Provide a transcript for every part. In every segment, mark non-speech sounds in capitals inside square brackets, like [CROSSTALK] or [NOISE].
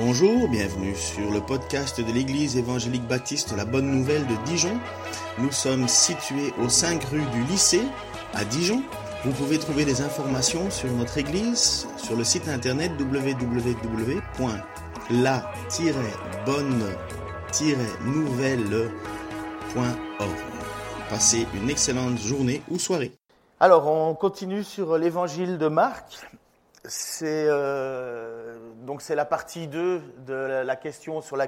Bonjour, bienvenue sur le podcast de l'Église évangélique baptiste La Bonne Nouvelle de Dijon. Nous sommes situés aux 5 rue du lycée à Dijon. Vous pouvez trouver des informations sur notre Église sur le site internet www.la-bonne-nouvelle.org. Passez une excellente journée ou soirée. Alors, on continue sur l'évangile de Marc c'est euh, c'est la partie 2 de la question sur le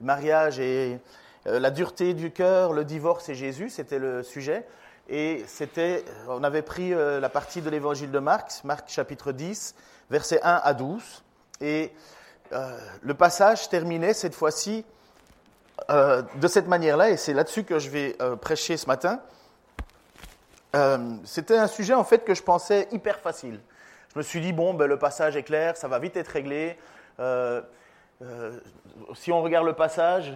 mariage et euh, la dureté du cœur, le divorce et Jésus, c'était le sujet. Et c'était, on avait pris euh, la partie de l'évangile de Marc, Marc chapitre 10, versets 1 à 12. Et le passage terminait cette fois-ci de cette manière-là, et c'est là-dessus que je vais prêcher ce matin. c'était un sujet en fait que je pensais hyper facile. Je me suis dit, bon, ben, le passage est clair, ça va vite être réglé. Euh, euh, si on regarde le passage,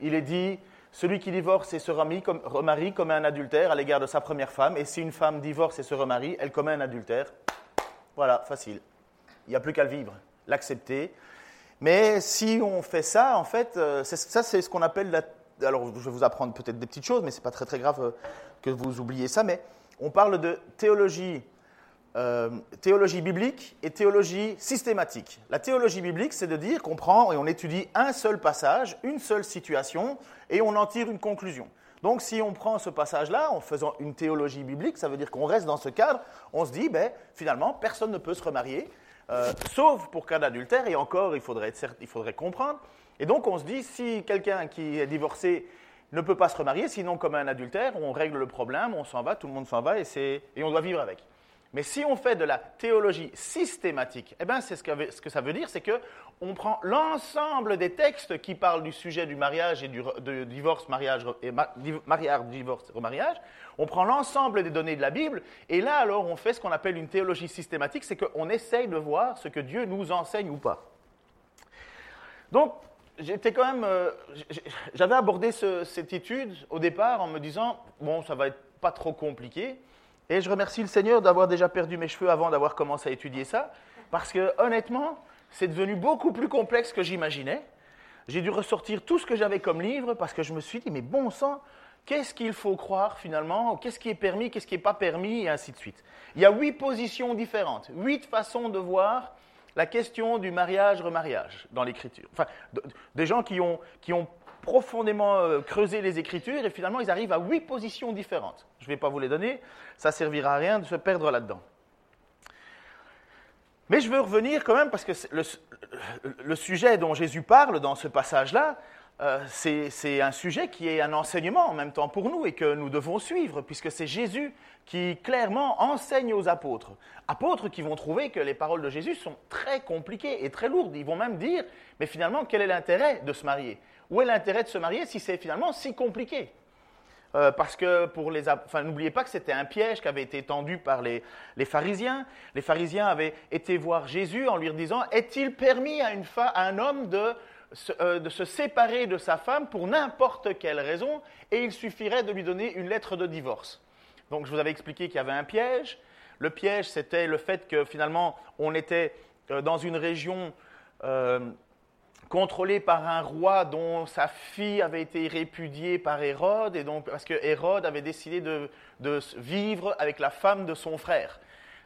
il est dit, celui qui divorce et se remarie, comme, remarie commet un adultère à l'égard de sa première femme, et si une femme divorce et se remarie, elle commet un adultère. Voilà, facile. Il n'y a plus qu'à le vivre, l'accepter. Mais si on fait ça, en fait, euh, ça c'est ce qu'on appelle la... Alors je vais vous apprendre peut-être des petites choses, mais ce n'est pas très très grave que vous oubliez ça, mais on parle de théologie euh, théologie biblique et théologie systématique. La théologie biblique, c'est de dire qu'on prend et on étudie un seul passage, une seule situation, et on en tire une conclusion. Donc si on prend ce passage-là en faisant une théologie biblique, ça veut dire qu'on reste dans ce cadre, on se dit, ben, finalement, personne ne peut se remarier, euh, sauf pour cas d'adultère, et encore, il faudrait, il faudrait comprendre. Et donc on se dit, si quelqu'un qui est divorcé ne peut pas se remarier, sinon comme un adultère, on règle le problème, on s'en va, tout le monde s'en va, et, et on doit vivre avec. Mais si on fait de la théologie systématique, eh ben c'est ce, que, ça veut dire, c'est qu'on prend l'ensemble des textes qui parlent du sujet du mariage et du divorce, mariage, et mariage, divorce, remariage, on prend l'ensemble des données de la Bible, et là alors on fait ce qu'on appelle une théologie systématique, c'est qu'on essaye de voir ce que Dieu nous enseigne ou pas. Donc, j'étais quand même, euh, j'avais abordé cette étude au départ en me disant, bon, ça va être pas trop compliqué. Et je remercie le Seigneur d'avoir déjà perdu mes cheveux avant d'avoir commencé à étudier ça, parce que honnêtement, c'est devenu beaucoup plus complexe que j'imaginais. J'ai dû ressortir tout ce que j'avais comme livre, parce que je me suis dit, mais bon sang, qu'est-ce qu'il faut croire finalement? Qu'est-ce qui est permis, qu'est-ce qui n'est pas permis, et ainsi de suite. Il y a huit positions différentes, huit façons de voir la question du mariage-remariage dans l'Écriture. Enfin, des gens qui ont, profondément euh, creuser les Écritures et finalement ils arrivent à huit positions différentes. Je ne vais pas vous les donner, ça servira à rien de se perdre là-dedans. Mais je veux revenir quand même parce que le, sujet dont Jésus parle dans ce passage-là, euh, c'est un sujet qui est un enseignement en même temps pour nous et que nous devons suivre, puisque c'est Jésus qui clairement enseigne aux apôtres. Apôtres qui vont trouver que les paroles de Jésus sont très compliquées et très lourdes. Ils vont même dire, mais finalement, quel est l'intérêt de se marier? Où est l'intérêt de se marier si c'est finalement si compliqué? Euh, parce que pour les, enfin, n'oubliez pas que c'était un piège qui avait été tendu par les, pharisiens. Les pharisiens avaient été voir Jésus en lui disant Est-il permis à, une à un homme de euh, de se séparer de sa femme pour n'importe quelle raison Et il suffirait de lui donner une lettre de divorce. Donc, je vous avais expliqué qu'il y avait un piège. Le piège, c'était le fait que finalement, on était euh, dans une région contrôlé par un roi dont sa fille avait été répudiée par Hérode, et donc, parce que Hérode avait décidé de, vivre avec la femme de son frère.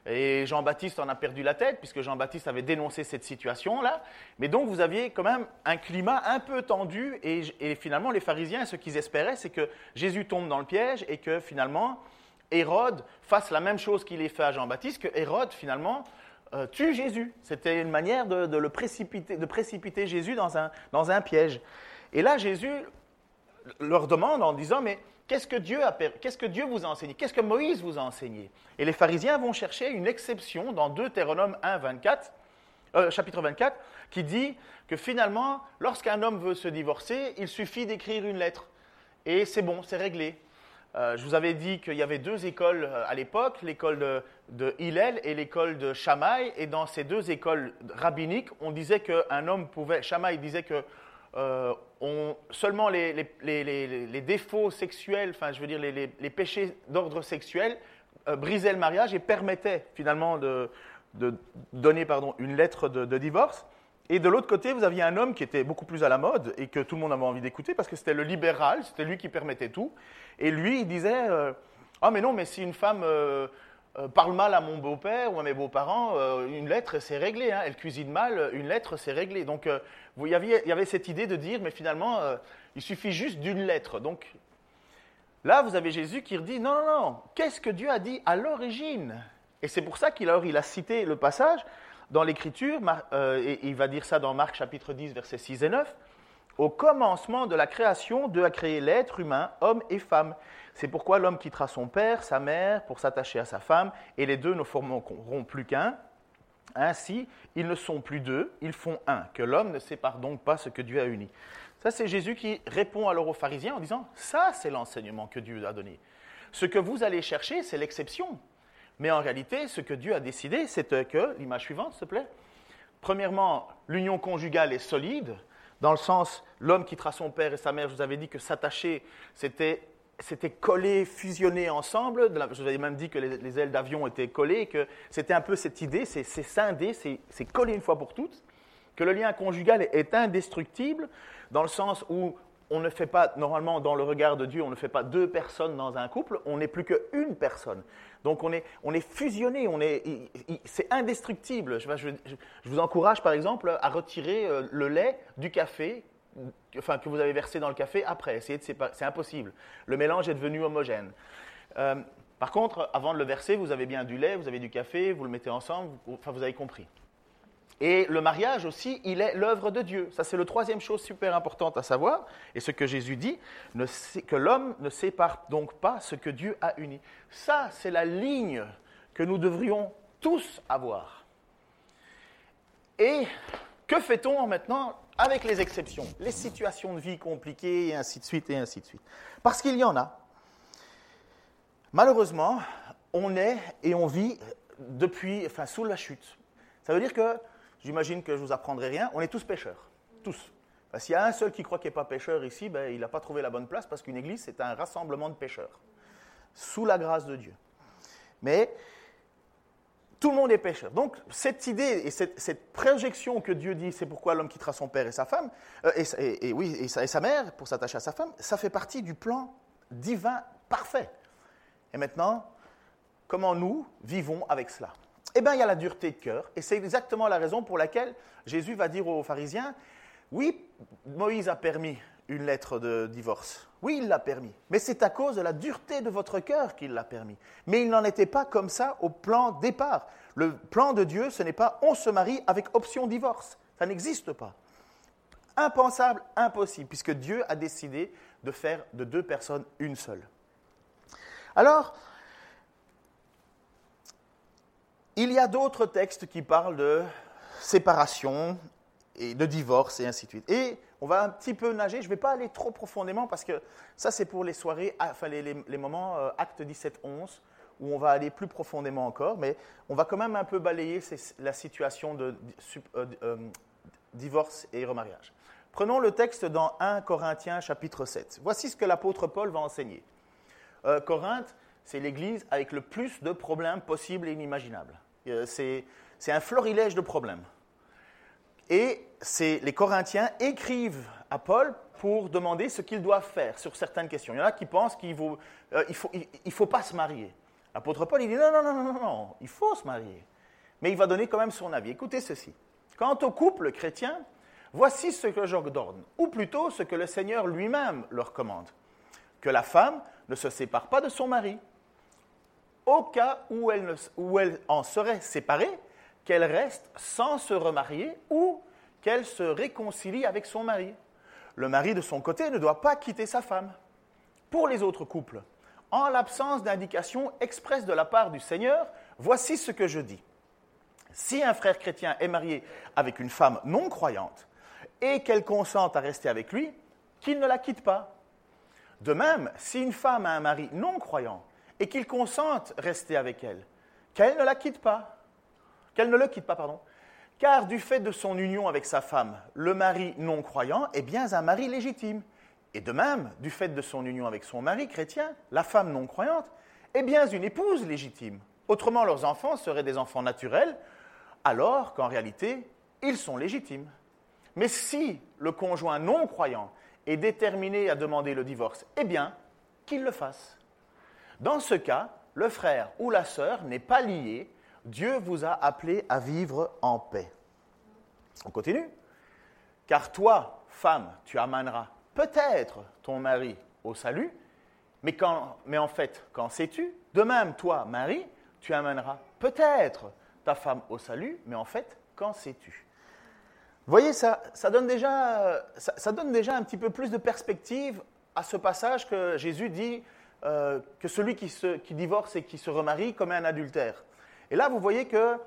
Et Jean-Baptiste en a perdu la tête, puisque Jean-Baptiste avait dénoncé cette situation-là. Mais donc, vous aviez quand même un climat un peu tendu, et, finalement, les pharisiens, ce qu'ils espéraient, c'est que Jésus tombe dans le piège, et que finalement, Hérode fasse la même chose qu'il ait fait à Jean-Baptiste, que Hérode, finalement, euh, tue Jésus. C'était une manière de, le précipiter, de précipiter Jésus dans un piège. Et là, Jésus leur demande en disant, mais qu'est-ce que Dieu, vous a enseigné? Qu'est-ce que Moïse vous a enseigné? Et les pharisiens vont chercher une exception dans Deutéronome 1, 24, euh, chapitre 24, qui dit que finalement, lorsqu'un homme veut se divorcer, il suffit d'écrire une lettre. Et c'est bon, c'est réglé. Euh, je vous avais dit qu'il y avait deux écoles euh, à l'époque, l'école de, Hillel et l'école de Shammai. Et dans ces deux écoles rabbiniques, on disait qu'un homme pouvait. Shammai disait que euh, seulement les, défauts sexuels, enfin je veux dire les, péchés d'ordre sexuel, brisaient le mariage et permettaient finalement de, donner une lettre de, divorce. Et de l'autre côté, vous aviez un homme qui était beaucoup plus à la mode et que tout le monde avait envie d'écouter parce que c'était le libéral, c'était lui qui permettait tout. Et lui, il disait euh, Ah, mais non, mais si une femme euh, euh, parle mal à mon beau-père ou à mes beaux-parents, une lettre, c'est réglé. Hein. elle cuisine mal, une lettre, c'est réglé. Donc, il, y avait, cette idée de dire Mais finalement, il suffit juste d'une lettre. Donc, là, vous avez Jésus qui dit Non, non, non, qu'est-ce que Dieu a dit à l'origine? Et c'est pour ça qu'il a, il a cité le passage dans l'Écriture, euh, et il va dire ça dans Marc chapitre 10, versets 6 et 9, au commencement de la création, Dieu a créé l'être humain, homme et femme. C'est pourquoi l'homme quittera son père, sa mère, pour s'attacher à sa femme, et les deux ne formeront plus qu'un. Ainsi, ils ne sont plus deux, ils font un, que l'homme ne sépare donc pas ce que Dieu a uni. Ça, c'est Jésus qui répond alors aux pharisiens en disant, ça, c'est l'enseignement que Dieu a donné. Ce que vous allez chercher, c'est l'exception. Mais en réalité, ce que Dieu a décidé, c'est que, l'image suivante, s'il te plaît, premièrement, l'union conjugale est solide, dans le sens, l'homme quittera son père et sa mère, je vous avais dit que s'attacher, c'était c'était collé, fusionné ensemble. Je vous avais même dit que les, ailes d'avion étaient collées, que c'était un peu cette idée, c'est scindé, c'est collé une fois pour toutes, que le lien conjugal est indestructible, dans le sens où on ne fait pas, normalement, dans le regard de Dieu, on ne fait pas deux personnes dans un couple, on n'est plus qu'une personne. Donc on est, on est fusionné, on est, c'est indestructible. Je, vous encourage par exemple à retirer euh, le lait du café, enfin que vous avez versé dans le café après. Essayez de c'est impossible. Le mélange est devenu homogène. Euh, par contre, avant de le verser, vous avez bien du lait, vous avez du café, vous le mettez ensemble, enfin vous avez compris. Et le mariage aussi, il est l'œuvre de Dieu. Ça, c'est la troisième chose super importante à savoir. Et ce que Jésus dit, que l'homme ne sépare donc pas ce que Dieu a uni. Ça, c'est la ligne que nous devrions tous avoir. Et que fait-on maintenant avec les exceptions, les situations de vie compliquées et ainsi de suite et ainsi de suite Parce qu'il y en a. Malheureusement, on est et on vit depuis, enfin, sous la chute. Ça veut dire que j'imagine que je vous apprendrai rien, on est tous pêcheurs. Tous. S'il y a un seul qui croit qu'il n'est pas pêcheur ici, ben, il n'a pas trouvé la bonne place parce qu'une église, c'est un rassemblement de pêcheurs, sous la grâce de Dieu. Mais tout le monde est pêcheur. Donc, cette idée et cette, projection que Dieu dit, c'est pourquoi l'homme quittera son père et sa femme, euh, et, oui, et sa, et sa mère pour s'attacher à sa femme, ça fait partie du plan divin parfait. Et maintenant, comment nous vivons avec cela? Eh bien, il y a la dureté de cœur, et c'est exactement la raison pour laquelle Jésus va dire aux pharisiens, oui, Moïse a permis une lettre de divorce. Oui, il l'a permis. Mais c'est à cause de la dureté de votre cœur qu'il l'a permis. Mais il n'en était pas comme ça au plan départ. Le plan de Dieu, ce n'est pas on se marie avec option divorce. Ça n'existe pas. Impensable, impossible, puisque Dieu a décidé de faire de deux personnes une seule. Alors, il y a d'autres textes qui parlent de séparation et de divorce et ainsi de suite. Et on va un petit peu nager, je ne vais pas aller trop profondément parce que ça c'est pour les soirées, ah, enfin les, moments euh, acte 17-11 où on va aller plus profondément encore, mais on va quand même un peu balayer la situation de euh, euh, divorce et remariage. Prenons le texte dans 1 Corinthiens chapitre 7. Voici ce que l'apôtre Paul va enseigner. Corinthe, c'est l'église avec le plus de problèmes possibles et inimaginables. Euh, c'est un florilège de problèmes. Et les Corinthiens écrivent à Paul pour demander ce qu'ils doivent faire sur certaines questions. Il y en a qui pensent qu'il ne euh, faut, il, faut pas se marier. L'apôtre Paul, il dit non, non, non, non, non, il faut se marier. Mais il va donner quand même son avis. Écoutez ceci. Quant au couple chrétien, voici ce que j'ordonne, ou plutôt ce que le Seigneur lui-même leur commande. Que la femme ne se sépare pas de son mari, au cas où elle, où elle en serait séparée, qu'elle reste sans se remarier ou qu'elle se réconcilie avec son mari. Le mari, de son côté, ne doit pas quitter sa femme. Pour les autres couples, en l'absence d'indication expresse de la part du Seigneur, voici ce que je dis. Si un frère chrétien est marié avec une femme non croyante et qu'elle consente à rester avec lui, qu'il ne la quitte pas. De même, si une femme a un mari non croyant et qu'il consente rester avec elle, qu'elle ne la quitte pas, qu'elle ne le quitte pas, pardon, car du fait de son union avec sa femme, le mari non croyant est bien un mari légitime. Et de même, du fait de son union avec son mari chrétien, la femme non croyante est bien une épouse légitime. Autrement, leurs enfants seraient des enfants naturels, alors qu'en réalité, ils sont légitimes. Mais si le conjoint non croyant est déterminé à demander le divorce, eh bien, qu'il le fasse. Dans ce cas, le frère ou la sœur n'est pas lié. Dieu vous a appelé à vivre en paix. On continue. Car toi, femme, tu amèneras peut-être ton mari au salut, mais, quand, mais en fait, qu'en sais-tu? De même, toi, mari, tu amèneras peut-être ta femme au salut, mais en fait, qu'en sais-tu? Vous voyez, ça, ça, donne déjà, ça, donne déjà un petit peu plus de perspective à ce passage que Jésus dit euh, que celui qui, se, qui divorce et qui se remarie commet un adultère. Et là, vous voyez que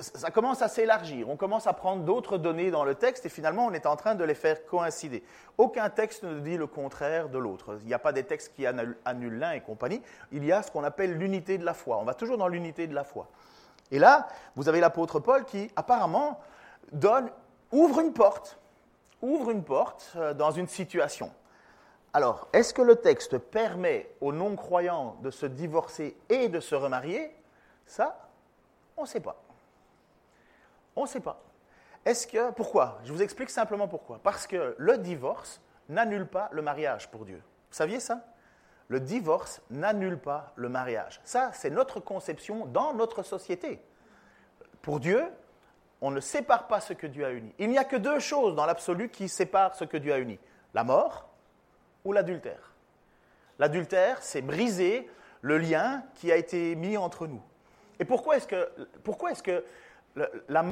ça commence à s'élargir. On commence à prendre d'autres données dans le texte et finalement, on est en train de les faire coïncider. Aucun texte ne dit le contraire de l'autre. Il n'y a pas des textes qui annulent l'un et compagnie. Il y a ce qu'on appelle l'unité de la foi. On va toujours dans l'unité de la foi. Et là, vous avez l'apôtre Paul qui, apparemment, donne, ouvre une porte, ouvre une porte euh, dans une situation. Alors, est-ce que le texte permet aux non-croyants de se divorcer et de se remarier Ça, on ne sait pas. On ne sait pas. Est-ce que pourquoi? Je vous explique simplement pourquoi. Parce que le divorce n'annule pas le mariage pour Dieu. Vous saviez ça? Le divorce n'annule pas le mariage. Ça, c'est notre conception dans notre société. Pour Dieu, on ne sépare pas ce que Dieu a uni. Il n'y a que deux choses dans l'absolu qui séparent ce que Dieu a uni la mort ou l'adultère. L'adultère, c'est briser le lien qui a été mis entre nous. Et pourquoi est-ce que,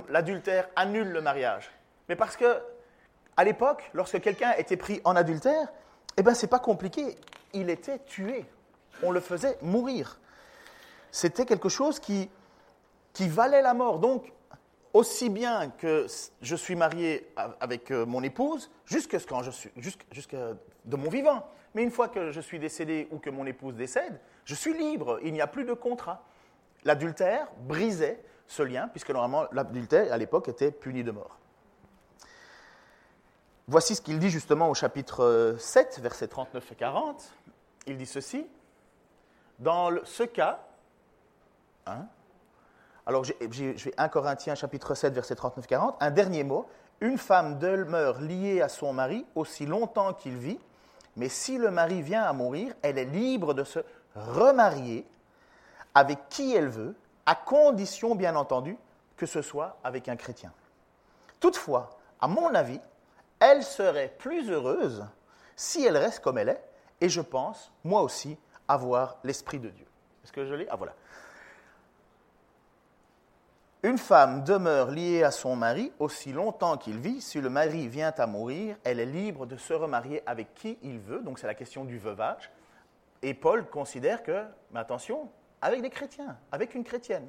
l'adultère annule le mariage? Mais parce que, à l'époque, lorsque quelqu'un était pris en adultère, eh bien, c'est pas compliqué. Il était tué. On le faisait mourir. C'était quelque chose qui, valait la mort. Donc, aussi bien que je suis marié avec euh, mon épouse, jusque de mon vivant. Mais une fois que je suis décédé ou que mon épouse décède, je suis libre. Il n'y a plus de contrat. L'adultère brisait ce lien, puisque normalement l'adultère à l'époque était puni de mort. Voici ce qu'il dit justement au chapitre 7, versets 39 et 40. Il dit ceci. Dans ce cas, hein, alors j'ai 1 Corinthiens chapitre 7, versets 39 et 40, un dernier mot. Une femme demeure liée à son mari aussi longtemps qu'il vit, mais si le mari vient à mourir, elle est libre de se remarier avec qui elle veut à condition, bien entendu, que ce soit avec un chrétien. Toutefois, à mon avis, elle serait plus heureuse si elle reste comme elle est, et je pense, moi aussi, avoir l'Esprit de Dieu. Est-ce que je l'ai? Ah voilà. Une femme demeure liée à son mari aussi longtemps qu'il vit. Si le mari vient à mourir, elle est libre de se remarier avec qui il veut. Donc c'est la question du veuvage. Et Paul considère que, mais attention, avec des chrétiens, avec une chrétienne.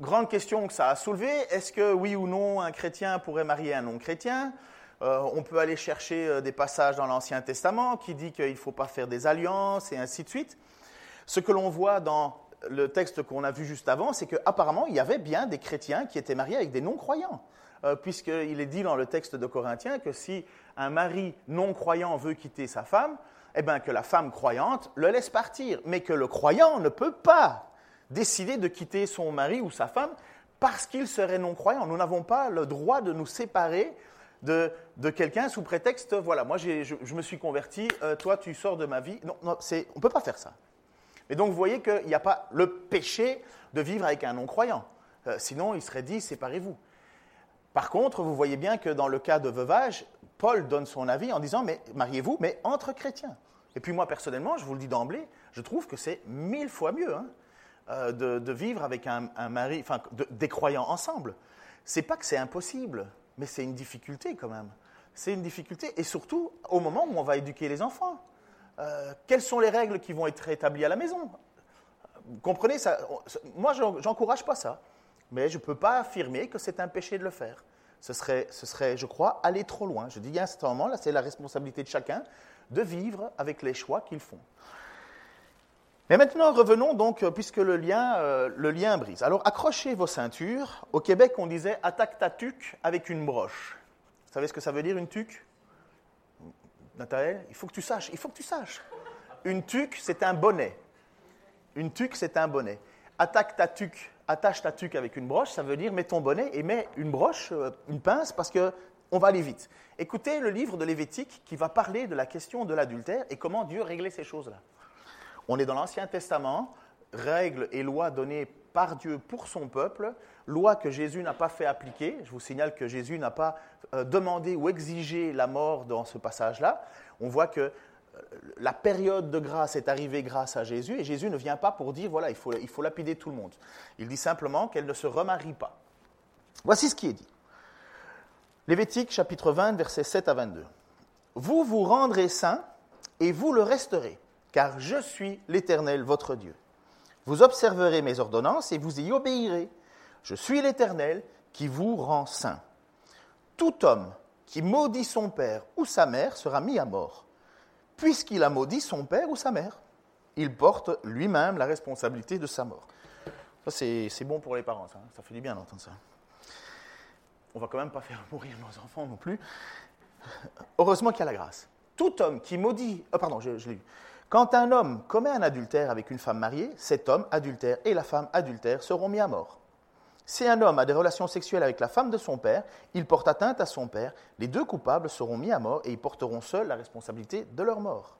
Grande question que ça a soulevé, est-ce que oui ou non un chrétien pourrait marier un non-chrétien? Euh, On peut aller chercher euh, des passages dans l'Ancien Testament qui dit qu'il ne faut pas faire des alliances et ainsi de suite. Ce que l'on voit dans le texte qu'on a vu juste avant, c'est qu'apparemment il y avait bien des chrétiens qui étaient mariés avec des non-croyants. Euh, puisqu'il est dit dans le texte de Corinthiens que si un mari non-croyant veut quitter sa femme, eh bien, que la femme croyante le laisse partir, mais que le croyant ne peut pas décider de quitter son mari ou sa femme parce qu'il serait non-croyant. Nous n'avons pas le droit de nous séparer de, quelqu'un sous prétexte, voilà, moi je, me suis converti, euh, toi tu sors de ma vie. Non, non on ne peut pas faire ça. Et donc vous voyez qu'il n'y a pas le péché de vivre avec un non-croyant. Euh, sinon, il serait dit, séparez-vous. Par contre, vous voyez bien que dans le cas de veuvage, Paul donne son avis en disant, mais mariez-vous, mais entre chrétiens. Et puis moi, personnellement, je vous le dis d'emblée, je trouve que c'est mille fois mieux hein, euh, de, vivre avec un, mari, enfin, des croyants ensemble. C'est pas que c'est impossible, mais c'est une difficulté quand même. C'est une difficulté, et surtout au moment où on va éduquer les enfants. Euh, quelles sont les règles qui vont être établies à la maison? Vous comprenez ça Moi, j'encourage pas ça, mais je ne peux pas affirmer que c'est un péché de le faire ce serait, je crois, aller trop loin. Je dis à ce moment-là, c'est la responsabilité de chacun de vivre avec les choix qu'ils font. Mais maintenant, revenons donc, euh, puisque le lien, euh, le lien brise. Alors, accrochez vos ceintures. Au Québec, on disait attaque ta tuque avec une broche. Vous savez ce que ça veut dire, une tuque? Nathalie, il faut que tu saches, il faut que tu saches. Une tuque, c'est un bonnet. Une tuque, c'est un bonnet. Attaque ta tuque attache ta tuque avec une broche, ça veut dire mets ton bonnet et mets une broche, euh, une pince, parce que on va aller vite. Écoutez le livre de Lévitique qui va parler de la question de l'adultère et comment Dieu réglait ces choses-là. On est dans l'Ancien Testament, règles et lois données par Dieu pour son peuple, lois que Jésus n'a pas fait appliquer. Je vous signale que Jésus n'a pas euh, demandé ou exigé la mort dans ce passage-là. On voit que la période de grâce est arrivée grâce à Jésus et Jésus ne vient pas pour dire voilà, il faut, lapider tout le monde. Il dit simplement qu'elle ne se remarie pas. Voici ce qui est dit. Lévitique chapitre 20, versets 7 à 22. Vous vous rendrez saints et vous le resterez, car je suis l'Éternel votre Dieu. Vous observerez mes ordonnances et vous y obéirez. Je suis l'Éternel qui vous rend saint. Tout homme qui maudit son père ou sa mère sera mis à mort, puisqu'il a maudit son père ou sa mère. Il porte lui-même la responsabilité de sa mort. C'est bon pour les parents, ça, ça fait du bien d'entendre ça on va quand même pas faire mourir nos enfants non plus. Heureusement qu'il y a la grâce. Tout homme qui maudit, oh pardon, je, l'ai lu. Quand un homme commet un adultère avec une femme mariée, cet homme adultère et la femme adultère seront mis à mort. Si un homme a des relations sexuelles avec la femme de son père, il porte atteinte à son père, les deux coupables seront mis à mort et ils porteront seuls la responsabilité de leur mort.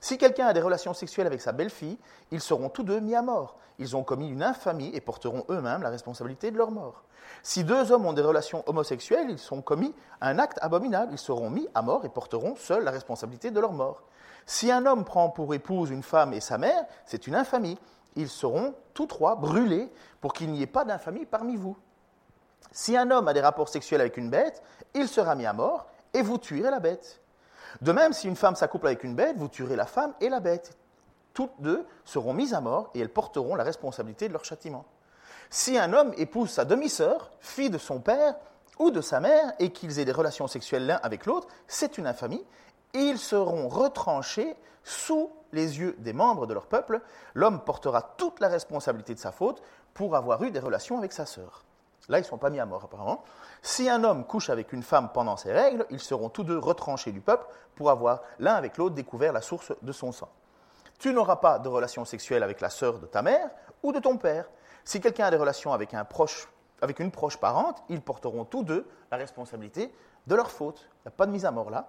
Si quelqu'un a des relations sexuelles avec sa belle-fille, ils seront tous deux mis à mort. Ils ont commis une infamie et porteront eux-mêmes la responsabilité de leur mort. Si deux hommes ont des relations homosexuelles, ils ont commis un acte abominable, ils seront mis à mort et porteront seuls la responsabilité de leur mort. Si un homme prend pour épouse une femme et sa mère, c'est une infamie. Ils seront tous trois brûlés pour qu'il n'y ait pas d'infamie parmi vous. Si un homme a des rapports sexuels avec une bête, il sera mis à mort et vous tuerez la bête. De même, si une femme s'accouple avec une bête, vous tuerez la femme et la bête. Toutes deux seront mises à mort et elles porteront la responsabilité de leur châtiment. Si un homme épouse sa demi-sœur, fille de son père ou de sa mère, et qu'ils aient des relations sexuelles l'un avec l'autre, c'est une infamie, ils seront retranchés sous les yeux des membres de leur peuple. L'homme portera toute la responsabilité de sa faute pour avoir eu des relations avec sa sœur. Là, ils ne sont pas mis à mort apparemment. Si un homme couche avec une femme pendant ses règles, ils seront tous deux retranchés du peuple pour avoir l'un avec l'autre découvert la source de son sang. Tu n'auras pas de relations sexuelles avec la sœur de ta mère ou de ton père, si quelqu'un a des relations avec, un proche, avec une proche parente, ils porteront tous deux la responsabilité de leur faute. Il n'y a pas de mise à mort là.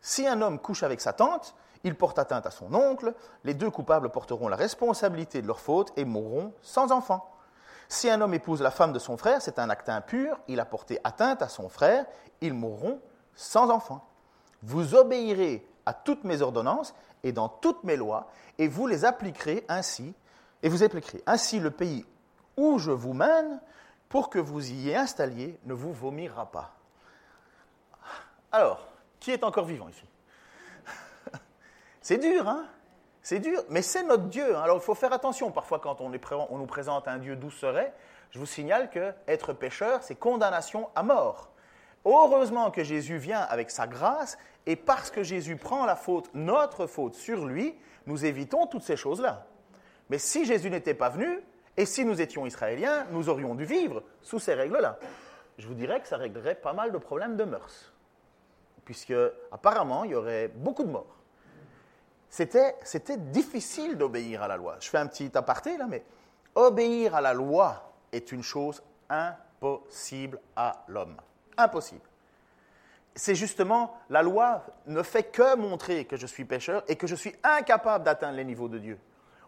Si un homme couche avec sa tante, il porte atteinte à son oncle, les deux coupables porteront la responsabilité de leur faute et mourront sans enfant. Si un homme épouse la femme de son frère, c'est un acte impur, il a porté atteinte à son frère, ils mourront sans enfant. Vous obéirez à toutes mes ordonnances et dans toutes mes lois, et vous les appliquerez ainsi, et vous appliquerez ainsi le pays où je vous mène pour que vous y installiez ne vous vomira pas. Alors, qui est encore vivant ici [LAUGHS] C'est dur, hein? C'est dur, mais c'est notre Dieu. Hein. Alors, il faut faire attention. Parfois, quand on, nous présente un Dieu douceret, je vous signale que être pécheur, c'est condamnation à mort. Heureusement que Jésus vient avec sa grâce, et parce que Jésus prend la faute, notre faute, sur lui, nous évitons toutes ces choses-là. Mais si Jésus n'était pas venu, et si nous étions israéliens, nous aurions dû vivre sous ces règles-là. Je vous dirais que ça réglerait pas mal de problèmes de mœurs, puisque apparemment il y aurait beaucoup de morts. C'était, difficile d'obéir à la loi. Je fais un petit aparté là, mais obéir à la loi est une chose impossible à l'homme. Impossible. C'est justement, la loi ne fait que montrer que je suis pécheur et que je suis incapable d'atteindre les niveaux de Dieu.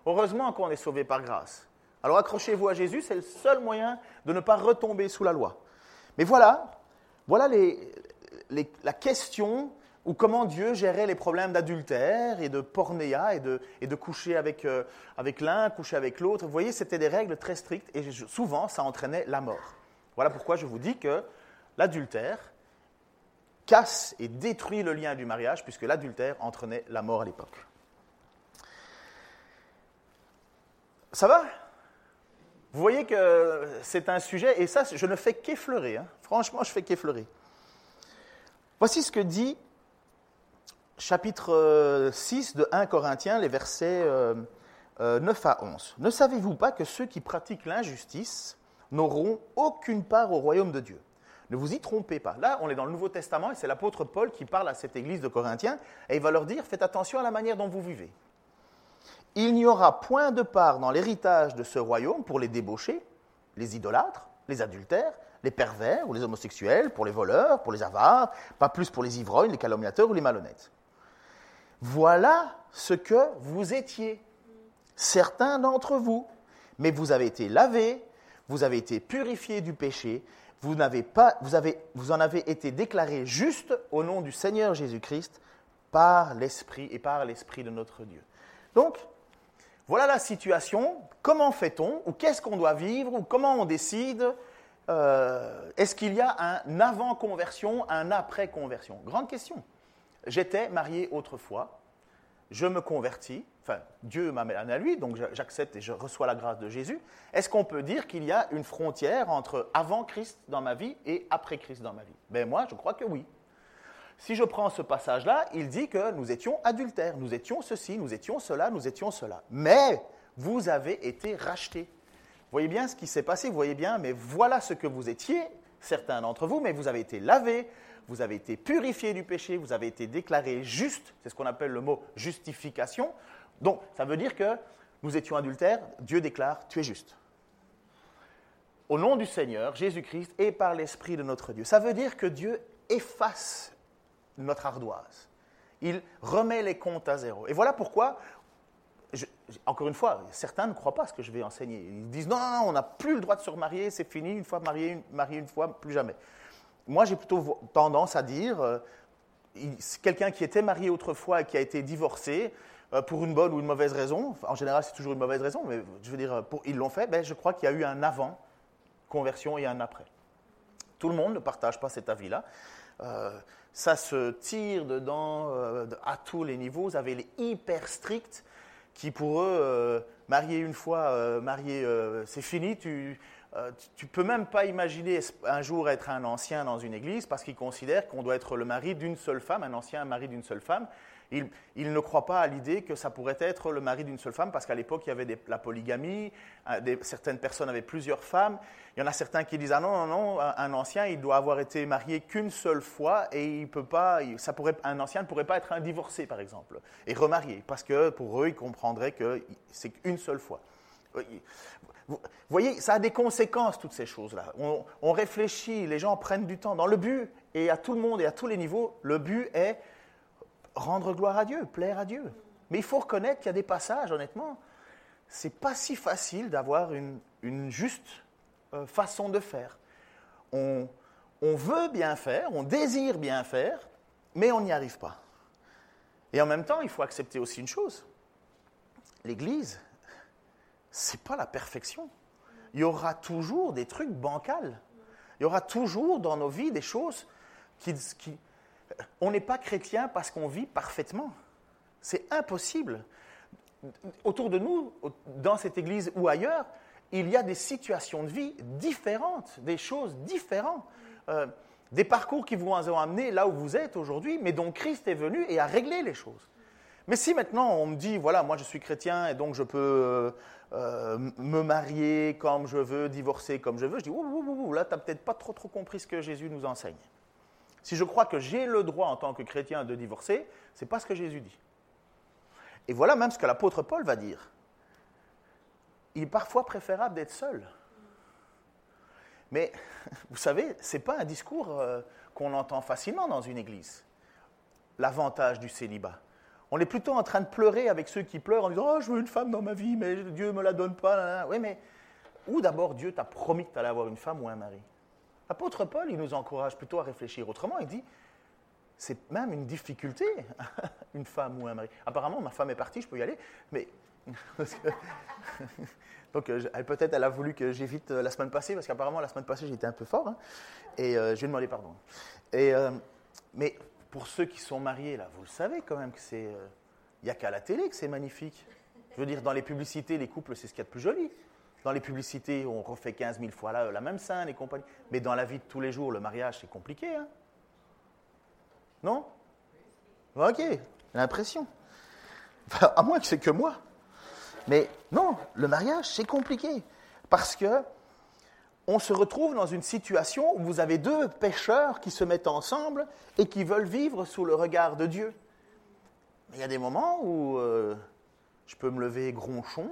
Heureusement qu'on est sauvé par grâce. Alors accrochez-vous à Jésus, c'est le seul moyen de ne pas retomber sous la loi. Mais voilà, voilà la question ou comment Dieu gérait les problèmes d'adultère et de pornéa et de, et de coucher avec, euh, avec l'un, coucher avec l'autre. Vous voyez, c'était des règles très strictes et souvent ça entraînait la mort. Voilà pourquoi je vous dis que l'adultère casse et détruit le lien du mariage puisque l'adultère entraînait la mort à l'époque. Ça va? Vous voyez que c'est un sujet, et ça, je ne fais qu'effleurer. Hein. Franchement, je fais qu'effleurer. Voici ce que dit chapitre 6 euh, de 1 Corinthiens, les versets 9 euh, euh, à 11. Ne savez-vous pas que ceux qui pratiquent l'injustice n'auront aucune part au royaume de Dieu? Ne vous y trompez pas. Là, on est dans le Nouveau Testament et c'est l'apôtre Paul qui parle à cette église de Corinthiens et il va leur dire faites attention à la manière dont vous vivez. Il n'y aura point de part dans l'héritage de ce royaume pour les débauchés, les idolâtres, les adultères, les pervers ou les homosexuels, pour les voleurs, pour les avares, pas plus pour les ivrognes, les calomniateurs ou les malhonnêtes. Voilà ce que vous étiez, certains d'entre vous, mais vous avez été lavés, vous avez été purifiés du péché, vous, pas, vous, avez, vous en avez été déclarés justes au nom du Seigneur Jésus-Christ par l'Esprit et par l'Esprit de notre Dieu. Donc, voilà la situation. Comment fait-on Ou qu'est-ce qu'on doit vivre Ou comment on décide euh, Est-ce qu'il y a un avant-conversion, un après-conversion? Grande question. J'étais marié autrefois. Je me convertis. Enfin, Dieu m'amène à lui, donc j'accepte et je reçois la grâce de Jésus. Est-ce qu'on peut dire qu'il y a une frontière entre avant Christ dans ma vie et après Christ dans ma vie? Ben moi, je crois que oui. Si je prends ce passage-là, il dit que nous étions adultères, nous étions ceci, nous étions cela, nous étions cela. Mais vous avez été rachetés. Voyez bien ce qui s'est passé, vous voyez bien, mais voilà ce que vous étiez, certains d'entre vous, mais vous avez été lavés, vous avez été purifiés du péché, vous avez été déclarés justes, c'est ce qu'on appelle le mot justification. Donc, ça veut dire que nous étions adultères, Dieu déclare, tu es juste. Au nom du Seigneur, Jésus-Christ, et par l'Esprit de notre Dieu. Ça veut dire que Dieu efface notre ardoise. Il remet les comptes à zéro. Et voilà pourquoi, encore une fois, certains ne croient pas ce que je vais enseigner. Ils disent non, on n'a plus le droit de se remarier, c'est fini, une fois marié, marié une fois, plus jamais. Moi, j'ai plutôt tendance à dire, euh, quelqu'un qui était marié autrefois et qui a été divorcé, euh, pour une bonne ou une mauvaise raison, en général c'est toujours une mauvaise raison, mais je veux dire, pour, ils l'ont fait, ben, je crois qu'il y a eu un avant conversion et un après. Tout le monde ne partage pas cet avis-là. Euh, ça se tire dedans euh, à tous les niveaux. Vous avez les hyper stricts qui, pour eux, euh, marier une fois, marier, c'est fini. Tu ne peux même pas imaginer un jour être un ancien dans une église parce qu'ils considèrent qu'on doit être le mari d'une seule femme, un ancien mari d'une seule femme. Il, ne croit pas à l'idée que ça pourrait être le mari d'une seule femme, parce qu'à l'époque, il y avait la polygamie, euh, certaines personnes avaient plusieurs femmes. Il y en a certains qui disent Ah non, non, non, un, ancien, il doit avoir été marié qu'une seule fois et il peut pas, ça pourrait, un ancien ne pourrait pas être un divorcé, par exemple, et remarié, parce que pour eux, ils comprendraient que c'est qu'une seule fois. Vous voyez, ça a des conséquences, toutes ces choses-là. On, on, réfléchit, les gens prennent du temps. Dans le but, et à tout le monde et à tous les niveaux, le but est rendre gloire à Dieu, plaire à Dieu. Mais il faut reconnaître qu'il y a des passages, honnêtement, c'est pas si facile d'avoir une, juste euh, façon de faire. On, veut bien faire, on désire bien faire, mais on n'y arrive pas. Et en même temps, il faut accepter aussi une chose. L'Église, c'est pas la perfection. Il y aura toujours des trucs bancals. Il y aura toujours dans nos vies des choses qui, on n'est pas chrétien parce qu'on vit parfaitement. C'est impossible. Autour de nous, dans cette église ou ailleurs, il y a des situations de vie différentes, des choses différentes, euh, des parcours qui vous ont amené là où vous êtes aujourd'hui, mais dont Christ est venu et a réglé les choses. Mais si maintenant on me dit, voilà, moi je suis chrétien et donc je peux euh, euh, me marier comme je veux, divorcer comme je veux, je dis, ouh, ouh, ouh là, tu n'as peut-être pas trop, trop compris ce que Jésus nous enseigne. Si je crois que j'ai le droit en tant que chrétien de divorcer, ce n'est pas ce que Jésus dit. Et voilà même ce que l'apôtre Paul va dire. Il est parfois préférable d'être seul. Mais [LAUGHS] vous savez, ce n'est pas un discours euh, qu'on entend facilement dans une église. L'avantage du célibat. On est plutôt en train de pleurer avec ceux qui pleurent en disant Oh, je veux une femme dans ma vie, mais Dieu ne me la donne pas. Oui, mais d'abord Dieu t'a promis que tu allais avoir une femme ou un mari? L'apôtre Paul, il nous encourage plutôt à réfléchir autrement. Il dit, c'est même une difficulté, [LAUGHS] une femme ou un mari. Apparemment, ma femme est partie, je peux y aller, mais... [LAUGHS] [LAUGHS] Donc, euh, peut-être elle a voulu que j'évite euh, la semaine passée, parce qu'apparemment, la semaine passée, j'étais un peu fort, hein, et euh, je lui ai demandé pardon. Mais pour ceux qui sont mariés, là, vous le savez quand même que c'est... Il n'y a qu'à la télé que c'est magnifique. Je veux dire, dans les publicités, les couples, c'est ce qu'il y a de plus joli. Dans les publicités, on refait 15 000 fois la, même scène et compagnie. Mais dans la vie de tous les jours, le mariage, c'est compliqué. Hein non? Ok, l'impression. à moins que c'est que moi. Mais non, le mariage, c'est compliqué. Parce que on se retrouve dans une situation où vous avez deux pêcheurs qui se mettent ensemble et qui veulent vivre sous le regard de Dieu. Mais il y a des moments où euh, je peux me lever gronchon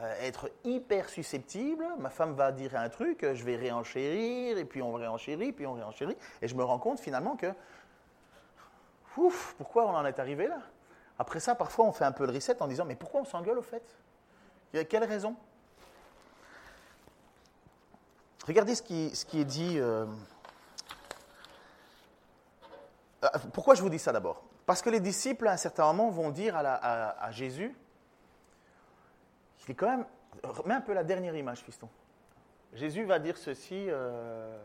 euh, être hyper susceptible. Ma femme va dire un truc, je vais réenchérir, et puis on réenchérit, puis on réenchérit. Et je me rends compte finalement que, ouf, pourquoi on en est arrivé là? Après ça, parfois on fait un peu le reset en disant, mais pourquoi on s'engueule au fait? Il y a quelle raison? Regardez ce qui, ce est dit. euh, euh, Pourquoi je vous dis ça d'abord? Parce que les disciples, à un certain moment, vont dire à Jésus, il est quand même... Mets un peu la dernière image, fiston. Jésus va dire ceci, euh,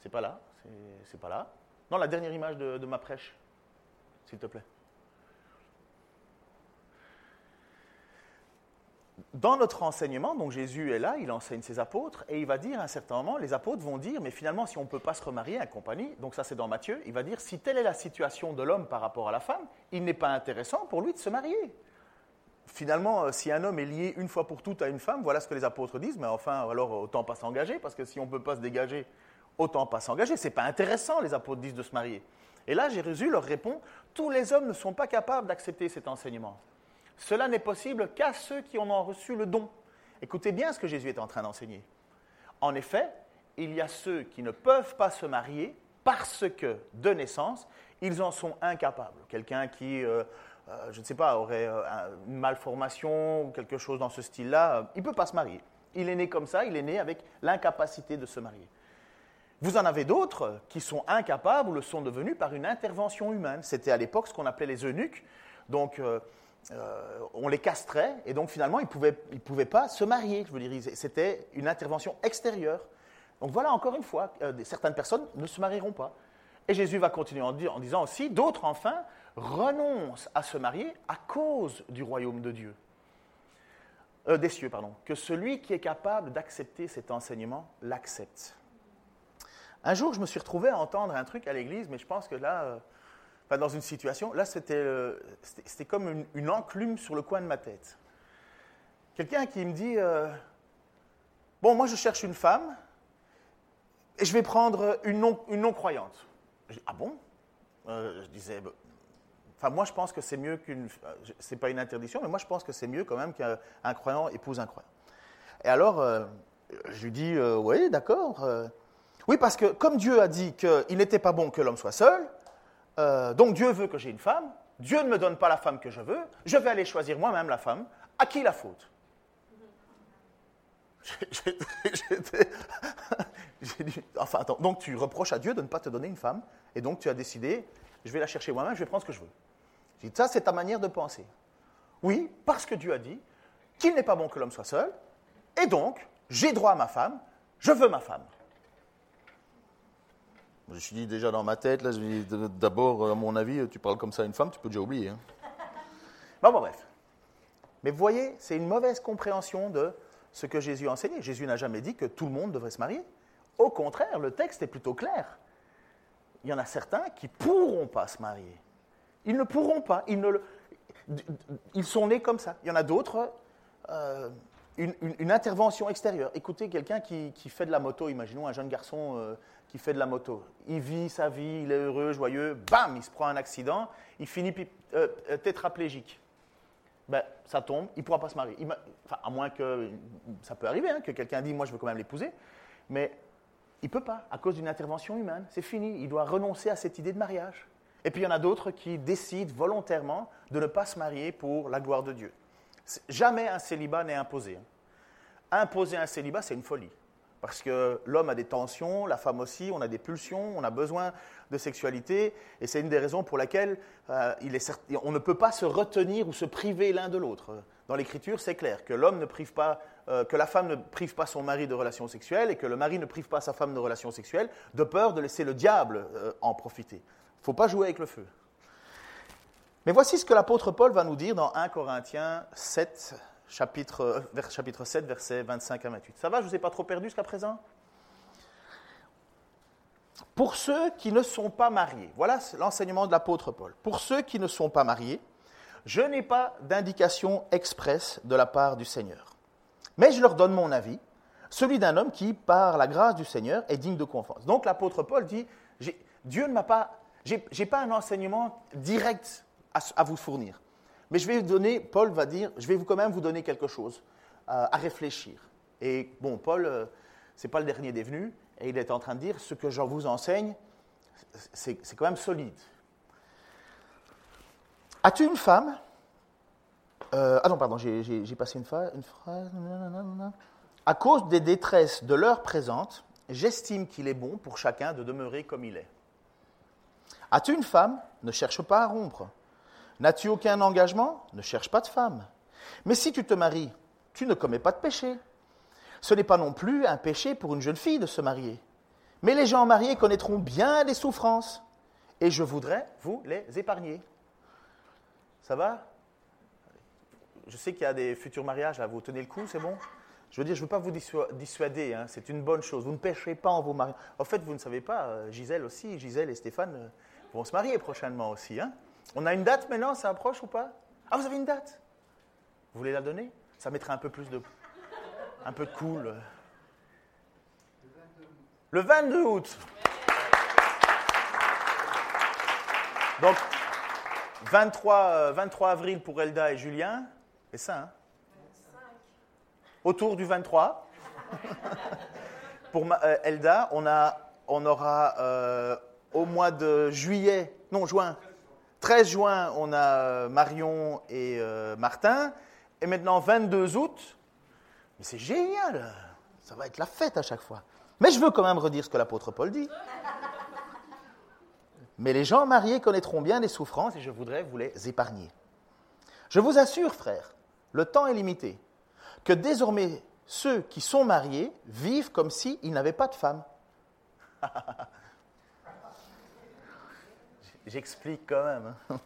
c'est pas là, c'est- c'est pas là. Non, la dernière image de, de ma prêche, s'il te plaît. Dans notre enseignement, donc Jésus est là, il enseigne ses apôtres, et il va dire à un certain moment, les apôtres vont dire, mais finalement, si on ne peut pas se remarier à compagnie, donc ça c'est dans Matthieu, il va dire, si telle est la situation de l'homme par rapport à la femme, il n'est pas intéressant pour lui de se marier. Finalement, euh, si un homme est lié une fois pour toutes à une femme, voilà ce que les apôtres disent, mais enfin, alors autant pas s'engager, parce que si on ne peut pas se dégager, autant pas s'engager. C'est pas intéressant, les apôtres disent, de se marier. Et là, Jésus leur répond, tous les hommes ne sont pas capables d'accepter cet enseignement. Cela n'est possible qu'à ceux qui en ont reçu le don. Écoutez bien ce que Jésus est en train d'enseigner. En effet, il y a ceux qui ne peuvent pas se marier parce que, de naissance, ils en sont incapables. Quelqu'un qui, euh, euh, je ne sais pas, aurait euh, un- une malformation ou quelque chose dans ce style-là, euh, il ne peut pas se marier. Il est né comme ça, il est né avec l'incapacité de se marier. Vous en avez d'autres qui sont incapables ou le sont devenus par une intervention humaine. C'était à l'époque ce qu'on appelait les eunuques. Donc, on les castrait et donc finalement, ils ne pouvaient, ils pouvaient pas se marier. Je veux dire, c'était une intervention extérieure. Donc voilà, encore une fois, certaines personnes ne se marieront pas. Et Jésus va continuer en disant aussi, d'autres enfin renoncent à se marier à cause du royaume de Dieu. Euh, des cieux, pardon. Que celui qui est capable d'accepter cet enseignement l'accepte. Un jour, je me suis retrouvé à entendre un truc à l'église, mais je pense que là, euh, dans une situation, là, c'était euh, comme une, enclume sur le coin de ma tête. Quelqu'un qui me dit Bon, moi, je cherche une femme et je vais prendre une non- non-croyante. Dis, ah bon? Je disais Bah, Enfin, moi, je pense que c'est mieux qu'une. euh, C'est pas une interdiction, mais moi, je pense que c'est mieux quand même qu'un un croyant épouse un croyant. Et alors, euh, je lui dis euh, Oui, d'accord. oui, parce que comme Dieu a dit qu'il n'était pas bon que l'homme soit seul, donc Dieu veut que j'ai une femme, Dieu ne me donne pas la femme que je veux, je vais aller choisir moi-même la femme. À qui la faute? [LAUGHS] J'étais- dit, enfin attends, donc tu reproches à Dieu de ne pas te donner une femme, et donc tu as décidé, je vais la chercher moi-même, je vais prendre ce que je veux. J'ai dit, ça c'est ta manière de penser. Oui, parce que Dieu a dit qu'il n'est pas bon que l'homme soit seul, et donc j'ai droit à ma femme, je veux ma femme. Je me suis dit déjà dans ma tête, là, je dis, d'abord, à mon avis, tu parles comme ça à une femme, tu peux déjà oublier. hein. [LAUGHS] Bon, bon, bref. Mais vous voyez, c'est une mauvaise compréhension de ce que Jésus a enseigné. Jésus n'a jamais dit que tout le monde devrait se marier. Au contraire, le texte est plutôt clair. Il y en a certains qui pourront pas se marier. Ils ne pourront pas. Ils, sont nés comme ça. Il y en a d'autres, euh, une, intervention extérieure. Écoutez, quelqu'un qui, fait de la moto, imaginons un jeune garçon euh, qui fait de la moto. Il vit sa vie, il est heureux, joyeux, bam, il se prend un accident, il finit euh, tétraplégique. Ben, ça tombe, il ne pourra pas se marier. Enfin, à moins que, ça peut arriver, hein, que quelqu'un dise, moi je veux quand même l'épouser, mais il ne peut pas, à cause d'une intervention humaine. C'est fini, il doit renoncer à cette idée de mariage. Et puis il y en a d'autres qui décident volontairement de ne pas se marier pour la gloire de Dieu. Jamais un célibat n'est imposé. hein. Imposer un célibat, c'est une folie. Parce que l'homme a des tensions, la femme aussi, on a des pulsions, on a besoin de sexualité, et c'est une des raisons pour laquelle euh, on ne peut pas se retenir ou se priver l'un de l'autre. Dans l'Écriture, c'est clair que l'homme ne prive pas, euh, que la femme ne prive pas son mari de relations sexuelles et que le mari ne prive pas sa femme de relations sexuelles, de peur de laisser le diable euh, en profiter. Il ne faut pas jouer avec le feu. Mais voici ce que l'apôtre Paul va nous dire dans 1 Corinthiens 7, chapitre, euh, chapitre 7, versets 25 à 28. Ça va, je ne vous ai pas trop perdu jusqu'à présent? Pour ceux qui ne sont pas mariés, voilà l'enseignement de l'apôtre Paul. Pour ceux qui ne sont pas mariés, je n'ai pas d'indication expresse de la part du Seigneur. Mais je leur donne mon avis, celui d'un homme qui, par la grâce du Seigneur, est digne de confiance. Donc l'apôtre Paul dit, Dieu ne m'a pas, j'ai pas un enseignement direct à, à vous fournir. Mais je vais vous donner, Paul va dire, je vais vous quand même vous donner quelque chose euh, à réfléchir. Et bon, Paul, euh, c'est pas le dernier des venus, et il est en train de dire ce que je vous enseigne, c'est quand même solide. As-tu une femme? Euh, Ah non, pardon, j'ai passé une, une phrase. À cause des détresses de l'heure présente, j'estime qu'il est bon pour chacun de demeurer comme il est. As-tu une femme? Ne cherche pas à rompre. N'as-tu aucun engagement? Ne cherche pas de femme. Mais si tu te maries, tu ne commets pas de péché. Ce n'est pas non plus un péché pour une jeune fille de se marier. Mais les gens mariés connaîtront bien les souffrances, et je voudrais vous les épargner. Ça va? Je sais qu'il y a des futurs mariages, là, vous tenez le coup, c'est bon? Je veux dire, je ne veux pas vous dissuader, hein, c'est une bonne chose. Vous ne pécherez pas en vous mariant. En fait, vous ne savez pas, euh, Gisèle aussi, Gisèle et Stéphane euh, vont se marier prochainement aussi. Hein On a une date maintenant, ça approche ou pas? Ah, vous avez une date? Vous voulez la donner? Ça mettrait un peu plus de un peu de cool. Le 22 août. Donc, 23, 23 euh, avril pour Elda et Julien. C'est ça, hein Autour du 23. [LAUGHS] pour euh, Elda, on, a, on aura euh, au mois de juillet, non, juin, 13 juin, on a Marion et Martin. Et maintenant, 22 août, mais c'est génial, ça va être la fête à chaque fois. Mais je veux quand même redire ce que l'apôtre Paul dit. Mais les gens mariés connaîtront bien les souffrances et je voudrais vous les épargner. Je vous assure, frères, le temps est limité, que désormais ceux qui sont mariés vivent comme s'ils n'avaient pas de femme. [LAUGHS] J'explique quand même. Hein.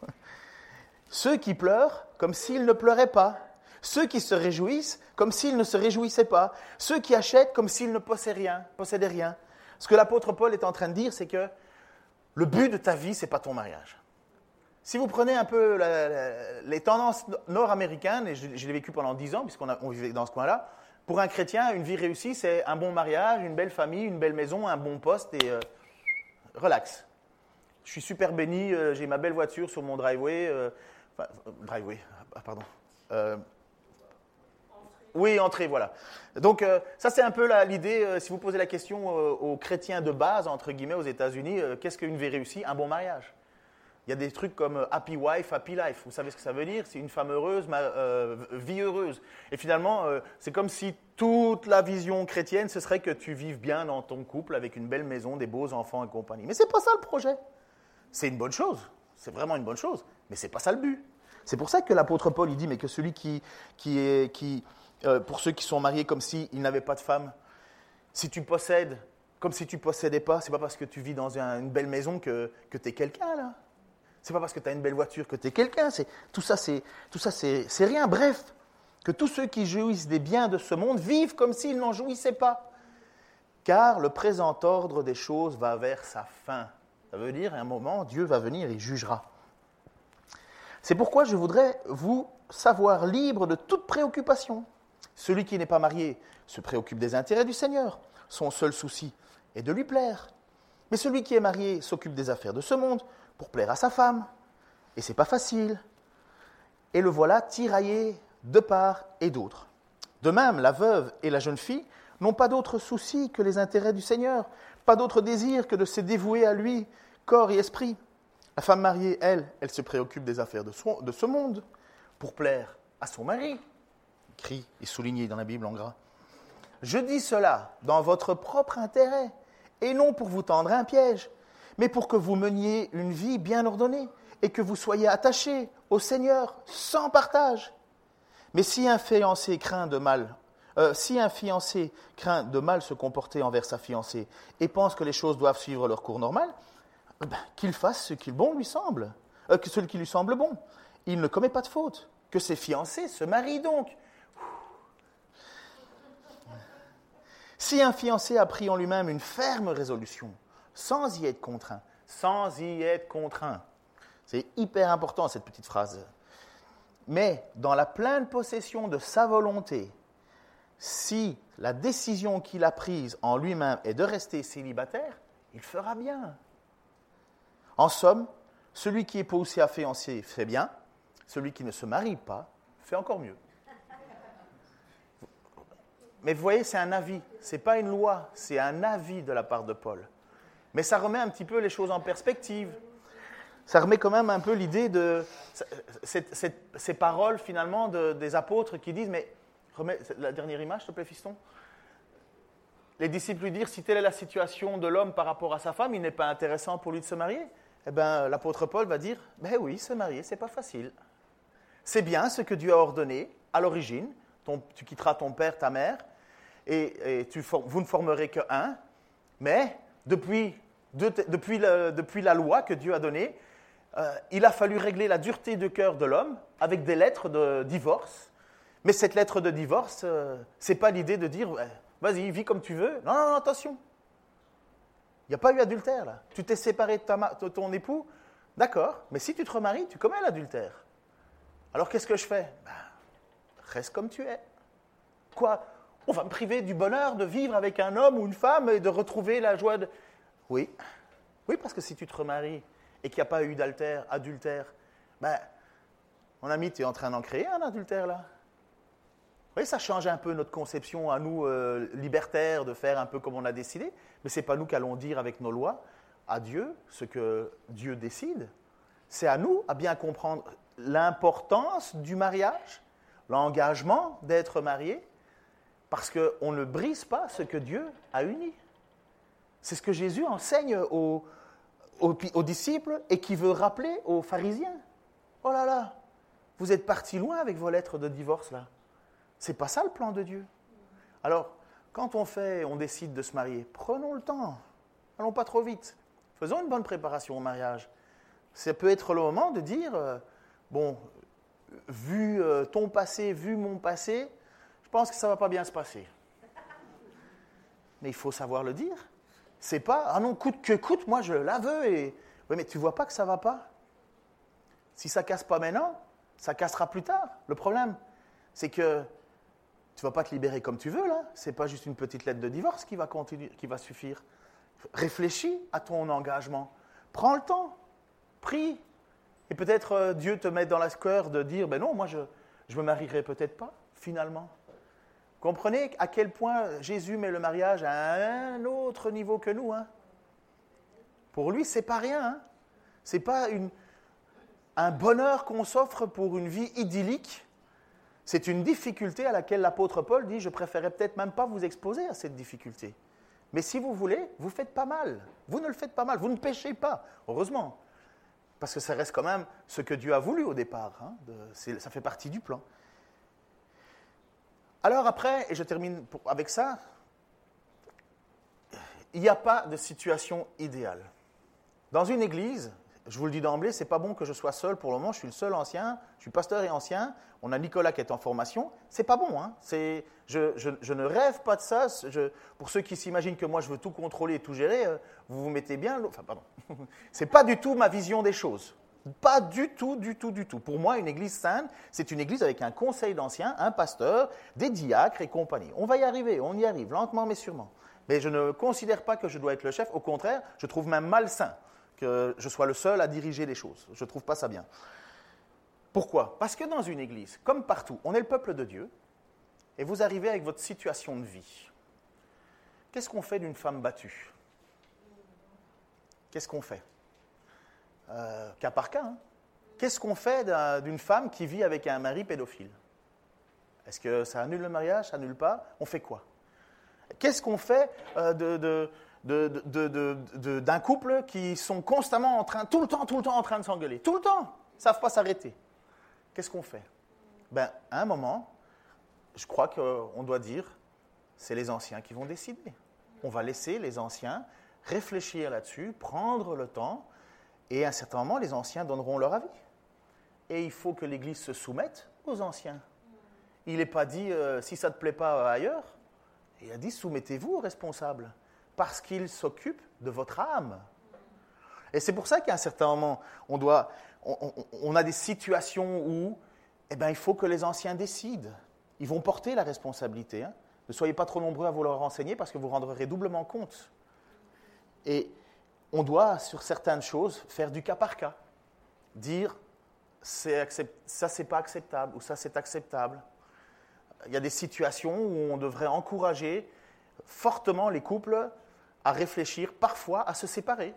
[LAUGHS] ceux qui pleurent comme s'ils ne pleuraient pas. Ceux qui se réjouissent comme s'ils ne se réjouissaient pas. Ceux qui achètent comme s'ils ne possédaient rien, possédaient rien. Ce que l'apôtre Paul est en train de dire, c'est que le but de ta vie, ce n'est pas ton mariage. Si vous prenez un peu les tendances nord-américaines, et je, l'ai vécu pendant dix ans, puisqu'on vivait dans ce coin-là, pour un chrétien, une vie réussie, c'est un bon mariage, une belle famille, une belle maison, un bon poste et euh, relax. Je suis super béni, euh, j'ai ma belle voiture sur mon driveway. Euh, enfin, driveway, ah, pardon. Oui, entrée, voilà. Donc ça c'est un peu l'idée, si vous posez la question aux chrétiens de base, entre guillemets, aux États-Unis, qu'est-ce qu'une vie réussie? Un bon mariage. Il y a des trucs comme happy wife, happy life. Vous savez ce que ça veut dire? C'est une femme heureuse, vie heureuse. Et finalement, c'est comme si toute la vision chrétienne, ce serait que tu vives bien dans ton couple avec une belle maison, des beaux enfants et compagnie. Mais c'est pas ça le projet. C'est une bonne chose. C'est vraiment une bonne chose. Mais c'est pas ça le but. C'est pour ça que l'apôtre Paul il dit mais que celui qui, qui, est, euh, pour ceux qui sont mariés comme s'ils n'avaient pas de femme. Si tu possèdes comme si tu ne possédais pas, c'est pas parce que tu vis dans une belle maison que, que tu es quelqu'un là. C'est pas parce que tu as une belle voiture que tu es quelqu'un. Tout ça, c'est, tout ça c'est, rien. Bref, que tous ceux qui jouissent des biens de ce monde vivent comme s'ils n'en jouissaient pas. Car le présent ordre des choses va vers sa fin. Ça veut dire, à un moment, Dieu va venir et jugera. C'est pourquoi je voudrais vous savoir libre de toute préoccupation. Celui qui n'est pas marié se préoccupe des intérêts du Seigneur. Son seul souci est de lui plaire. Mais celui qui est marié s'occupe des affaires de ce monde pour plaire à sa femme. Et c'est pas facile. Et le voilà tiraillé de part et d'autre. De même, la veuve et la jeune fille n'ont pas d'autre souci que les intérêts du Seigneur, pas d'autre désir que de se dévouer à lui, corps et esprit. La femme mariée, elle, elle se préoccupe des affaires de, de ce monde pour plaire à son mari écrit et souligné dans la Bible en gras. Je dis cela dans votre propre intérêt, et non pour vous tendre un piège, mais pour que vous meniez une vie bien ordonnée et que vous soyez attachés au Seigneur sans partage. Mais si un fiancé craint de mal, euh, si un fiancé craint de mal se comporter envers sa fiancée et pense que les choses doivent suivre leur cours normal, eh ben, qu'il fasse ce qui lui semble, euh, ce qui lui semble bon. Il ne commet pas de faute. Que ses fiancés se marient donc, Si un fiancé a pris en lui-même une ferme résolution, sans y être contraint, sans y être contraint, c'est hyper important cette petite phrase, mais dans la pleine possession de sa volonté, si la décision qu'il a prise en lui-même est de rester célibataire, il fera bien. En somme, celui qui est poussé à fiancé fait bien, Celui qui ne se marie pas fait encore mieux. Mais vous voyez, c'est un avis, ce n'est pas une loi, c'est un avis de la part de Paul. Mais ça remet un petit peu les choses en perspective. Ça remet quand même un peu l'idée de ces paroles finalement des apôtres qui disent, mais remets la dernière image, s'il te plaît, fiston. Les disciples lui dirent, si telle est la situation de l'homme par rapport à sa femme, il n'est pas intéressant pour lui de se marier. Eh bien, l'apôtre Paul va dire, ben oui, se marier, c'est pas facile. C'est bien ce que Dieu a ordonné à l'origine, tu quitteras ton père, ta mère, et, vous ne formerez que un. Mais depuis, la loi que Dieu a donnée, euh, il a fallu régler la dureté de cœur de l'homme avec des lettres de divorce. Mais cette lettre de divorce, euh, ce n'est pas l'idée de dire vas-y, vis comme tu veux. Non, non, non attention. Il n'y a pas eu adultère là. Tu t'es séparé de, de ton époux, d'accord, mais si tu te remaries, tu commets l'adultère. Alors qu'est-ce que je fais? Ben, Reste comme tu es. Quoi? On va me priver du bonheur de vivre avec un homme ou une femme et de retrouver la joie de... Oui, oui, parce que si tu te remaries et qu'il n'y a pas eu d'adultère, adultère, ben, mon ami, tu es en train d'en créer un adultère là. Vous ça change un peu notre conception à nous, euh, libertaires, de faire un peu comme on a décidé, mais ce n'est pas nous qui allons dire avec nos lois à Dieu ce que Dieu décide. C'est à nous à bien comprendre l'importance du mariage, l'engagement d'être marié, parce qu'on ne brise pas ce que Dieu a uni. C'est ce que Jésus enseigne aux, disciples et qui veut rappeler aux pharisiens. Oh là là, vous êtes partis loin avec vos lettres de divorce là. C'est pas ça le plan de Dieu. Alors, quand on fait, on décide de se marier, prenons le temps. Allons pas trop vite. Faisons une bonne préparation au mariage. Ça peut être le moment de dire, euh, bon, vu euh, ton passé, vu mon passé, je pense que ça ne va pas bien se passer. Mais il faut savoir le dire. C'est pas, ah non, coûte que coûte, moi je la veux et. Oui, mais tu vois pas que ça va pas. Si ça casse pas maintenant, ça cassera plus tard. Le problème, c'est que tu vas pas te libérer comme tu veux là. C'est pas juste une petite lettre de divorce qui va continuer, qui va suffire. Réfléchis à ton engagement. Prends le temps. Prie. Et peut-être euh, Dieu te met dans la cœur de dire, ben non, moi je ne me marierai peut-être pas, finalement. Comprenez à quel point Jésus met le mariage à un autre niveau que nous. Hein. Pour lui, c'est pas rien. Hein. C'est pas un bonheur qu'on s'offre pour une vie idyllique. C'est une difficulté à laquelle l'apôtre Paul dit Je préférerais peut-être même pas vous exposer à cette difficulté. Mais si vous voulez, vous faites pas mal. Vous ne le faites pas mal. Vous ne péchez pas. Heureusement. Parce que ça reste quand même ce que Dieu a voulu au départ. Hein, ça fait partie du plan. Alors après, et je termine avec ça, il n'y a pas de situation idéale. Dans une église, je vous le dis d'emblée, c'est pas bon que je sois seul pour le moment. Je suis le seul ancien, je suis pasteur et ancien. On a Nicolas qui est en formation. C'est pas bon. Hein. je, je, ne rêve pas de ça. pour ceux qui s'imaginent que moi je veux tout contrôler et tout gérer, euh, vous vous mettez bien. Enfin, pardon. [LAUGHS] c'est pas du tout ma vision des choses. Pas du tout, du tout, du tout. Pour moi, une église sainte, c'est une église avec un conseil d'anciens, un pasteur, des diacres et compagnie. On va y arriver, on y arrive, lentement mais sûrement. Mais je ne considère pas que je dois être le chef. Au contraire, je trouve même malsain que je sois le seul à diriger les choses. Je ne trouve pas ça bien. Pourquoi? Parce que dans une église, comme partout, on est le peuple de Dieu, et vous arrivez avec votre situation de vie. Qu'est-ce qu'on fait d'une femme battue? Qu'est-ce qu'on fait? Euh, cas par cas. Hein. Qu'est-ce qu'on fait d'une femme qui vit avec un mari pédophile? Est-ce que ça annule le mariage Ça annule pas? On fait quoi? Qu'est-ce qu'on fait euh, d'un couple qui sont constamment en train, tout le temps, tout le temps en train de s'engueuler? Tout le temps Ils savent pas s'arrêter. Qu'est-ce qu'on fait? Ben, À un moment, je crois qu'on doit dire, c'est les anciens qui vont décider. On va laisser les anciens réfléchir là-dessus, prendre le temps et à un certain moment, les anciens donneront leur avis. Et il faut que l'Église se soumette aux anciens. Il n'est pas dit, euh, si ça ne te plaît pas ailleurs, il a dit, soumettez-vous aux responsables, parce qu'ils s'occupent de votre âme. Et c'est pour ça qu'à un certain moment, on, doit, on, a des situations où eh ben, il faut que les anciens décident. Ils vont porter la responsabilité. Hein. Ne soyez pas trop nombreux à vouloir renseigner parce que vous rendrez doublement compte. Et on doit, sur certaines choses, faire du cas par cas. Dire, accept... ça c'est pas acceptable ou ça c'est acceptable. Il y a des situations où on devrait encourager fortement les couples à réfléchir parfois à se séparer.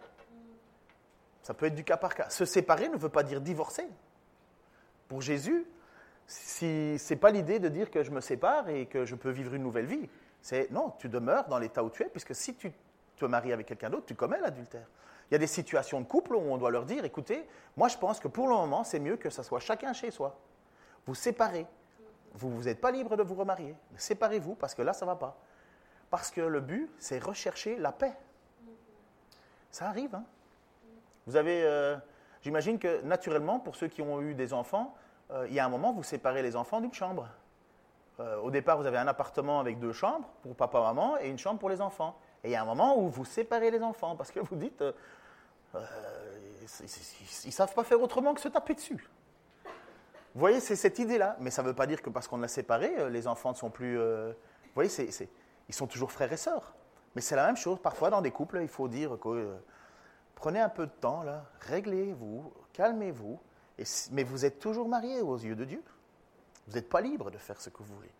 Ça peut être du cas par cas. Se séparer ne veut pas dire divorcer. Pour Jésus, si c'est pas l'idée de dire que je me sépare et que je peux vivre une nouvelle vie. C'est non, tu demeures dans l'état où tu es, puisque si tu te maries avec quelqu'un d'autre, tu commets l'adultère. Il y a des situations de couple où on doit leur dire, écoutez, moi je pense que pour le moment, c'est mieux que ça soit chacun chez soi. Vous séparez. Vous n'êtes pas libre de vous remarier. Séparez-vous parce que là, ça ne va pas. Parce que le but, c'est rechercher la paix. Ça arrive. Hein? Vous avez, euh, j'imagine que naturellement, pour ceux qui ont eu des enfants, euh, il y a un moment, vous séparez les enfants d'une chambre. Euh, au départ, vous avez un appartement avec deux chambres pour papa, maman et une chambre pour les enfants. Et il y a un moment où vous séparez les enfants parce que vous dites, euh, ils ne savent pas faire autrement que se taper dessus. Vous voyez, c'est cette idée-là. Mais ça ne veut pas dire que parce qu'on a séparé, euh, les enfants ne sont plus. Euh, vous voyez, ils sont toujours frères et sœurs. Mais c'est la même chose. Parfois, dans des couples, il faut dire que prenez un peu de temps, là, réglez-vous, calmez-vous. mais vous êtes toujours mariés aux yeux de Dieu. Vous n'êtes pas libre de faire ce que vous voulez.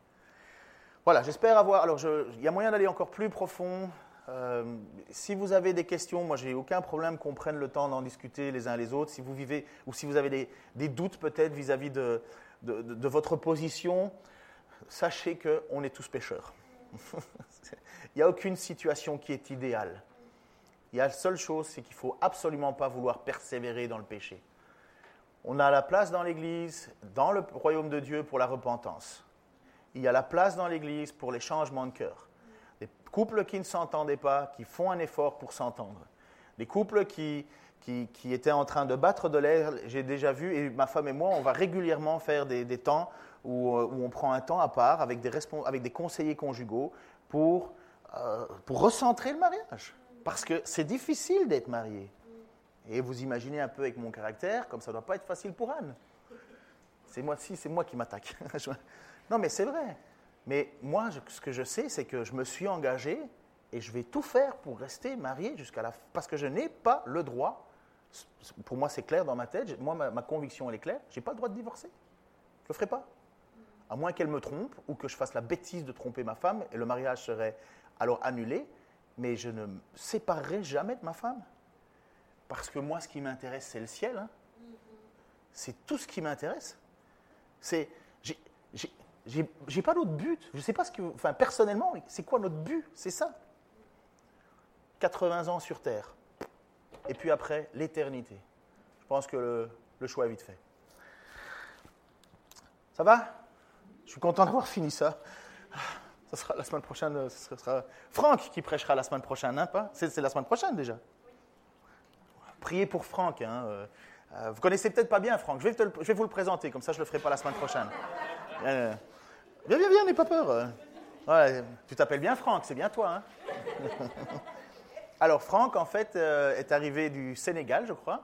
Voilà, j'espère avoir. Alors, il y a moyen d'aller encore plus profond. Euh, si vous avez des questions, moi j'ai aucun problème qu'on prenne le temps d'en discuter les uns les autres. Si vous vivez ou si vous avez des, doutes peut-être vis-à-vis de, de, votre position, sachez qu'on est tous pécheurs. [LAUGHS] Il n'y a aucune situation qui est idéale. Il y a la seule chose, c'est qu'il ne faut absolument pas vouloir persévérer dans le péché. On a la place dans l'Église, dans le royaume de Dieu pour la repentance. Il y a la place dans l'Église pour les changements de cœur couples qui ne s'entendaient pas, qui font un effort pour s'entendre. Les couples qui, qui, étaient en train de battre de l'air, j'ai déjà vu, et ma femme et moi, on va régulièrement faire des, temps où, euh, où, on prend un temps à part avec des, avec des conseillers conjugaux pour, euh, pour recentrer le mariage. Parce que c'est difficile d'être marié. Et vous imaginez un peu avec mon caractère, comme ça ne doit pas être facile pour Anne. C'est moi, si, c'est moi qui m'attaque. [LAUGHS] non, mais c'est vrai. Mais moi, ce que je sais, c'est que je me suis engagé et je vais tout faire pour rester marié jusqu'à la fin. Parce que je n'ai pas le droit, pour moi c'est clair dans ma tête, moi ma, conviction elle est claire, je n'ai pas le droit de divorcer. Je ne le ferai pas. À moins qu'elle me trompe ou que je fasse la bêtise de tromper ma femme et le mariage serait alors annulé, mais je ne me séparerai jamais de ma femme. Parce que moi, ce qui m'intéresse, c'est le ciel. Hein. C'est tout ce qui m'intéresse. C'est, j'ai pas d'autre but. Je sais pas ce que. Enfin, personnellement, c'est quoi notre but? C'est ça. 80 ans sur Terre. Et puis après, l'éternité. Je pense que le, choix est vite fait. Ça va? Je suis content d'avoir fini ça. Ça sera la semaine prochaine. Ce sera Franck qui prêchera la semaine prochaine, hein, pas? C'est la semaine prochaine déjà. Priez pour Franck. Hein, euh, euh, vous connaissez peut-être pas bien Franck. Je vais, vous le présenter, comme ça je ne le ferai pas la semaine prochaine. Euh, Viens, viens, viens, n'aie pas peur. tu t'appelles bien Franck, c'est bien toi. Hein [LAUGHS] Alors Franck, en fait, euh, est arrivé du Sénégal, je crois.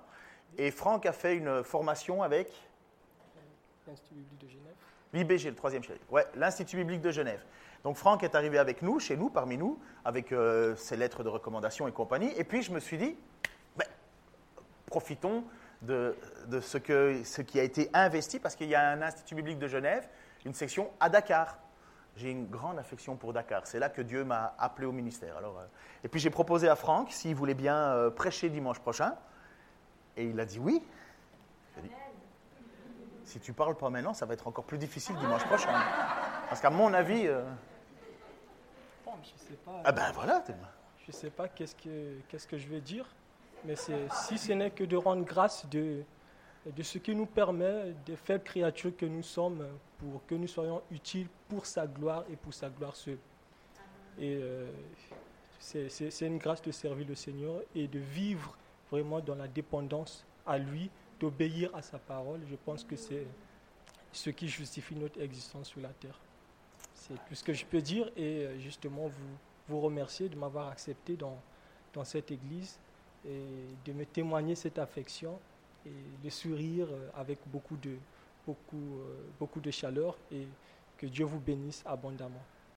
Et Franck a fait une formation avec l'Institut biblique de Genève. L'IBG, le troisième chef. Ouais, l'Institut biblique de Genève. Donc Franck est arrivé avec nous, chez nous, parmi nous, avec euh, ses lettres de recommandation et compagnie. Et puis je me suis dit, ben, profitons de, de ce, que, ce qui a été investi, parce qu'il y a un Institut biblique de Genève une section à Dakar. J'ai une grande affection pour Dakar. C'est là que Dieu m'a appelé au ministère. Alors, euh, et puis j'ai proposé à Franck s'il voulait bien euh, prêcher dimanche prochain. Et il a dit oui. Dit, si tu parles pas maintenant, ça va être encore plus difficile dimanche prochain. Parce qu'à mon avis. Euh, je sais pas. Ah ben voilà. Je sais pas qu'est-ce que, qu'est-ce que je vais dire. Mais si ce n'est que de rendre grâce de, de ce qui nous permet, des faibles créatures que nous sommes, pour que nous soyons utiles pour sa gloire et pour sa gloire seule. Et euh, c'est une grâce de servir le Seigneur et de vivre vraiment dans la dépendance à lui, d'obéir à sa parole. Je pense que c'est ce qui justifie notre existence sur la terre. C'est tout ce que je peux dire et euh, justement vous, vous remercier de m'avoir accepté dans, dans cette église et de me témoigner cette affection et le sourire euh, avec beaucoup de, beaucoup, euh, beaucoup de chaleur et que Dieu vous bénisse abondamment.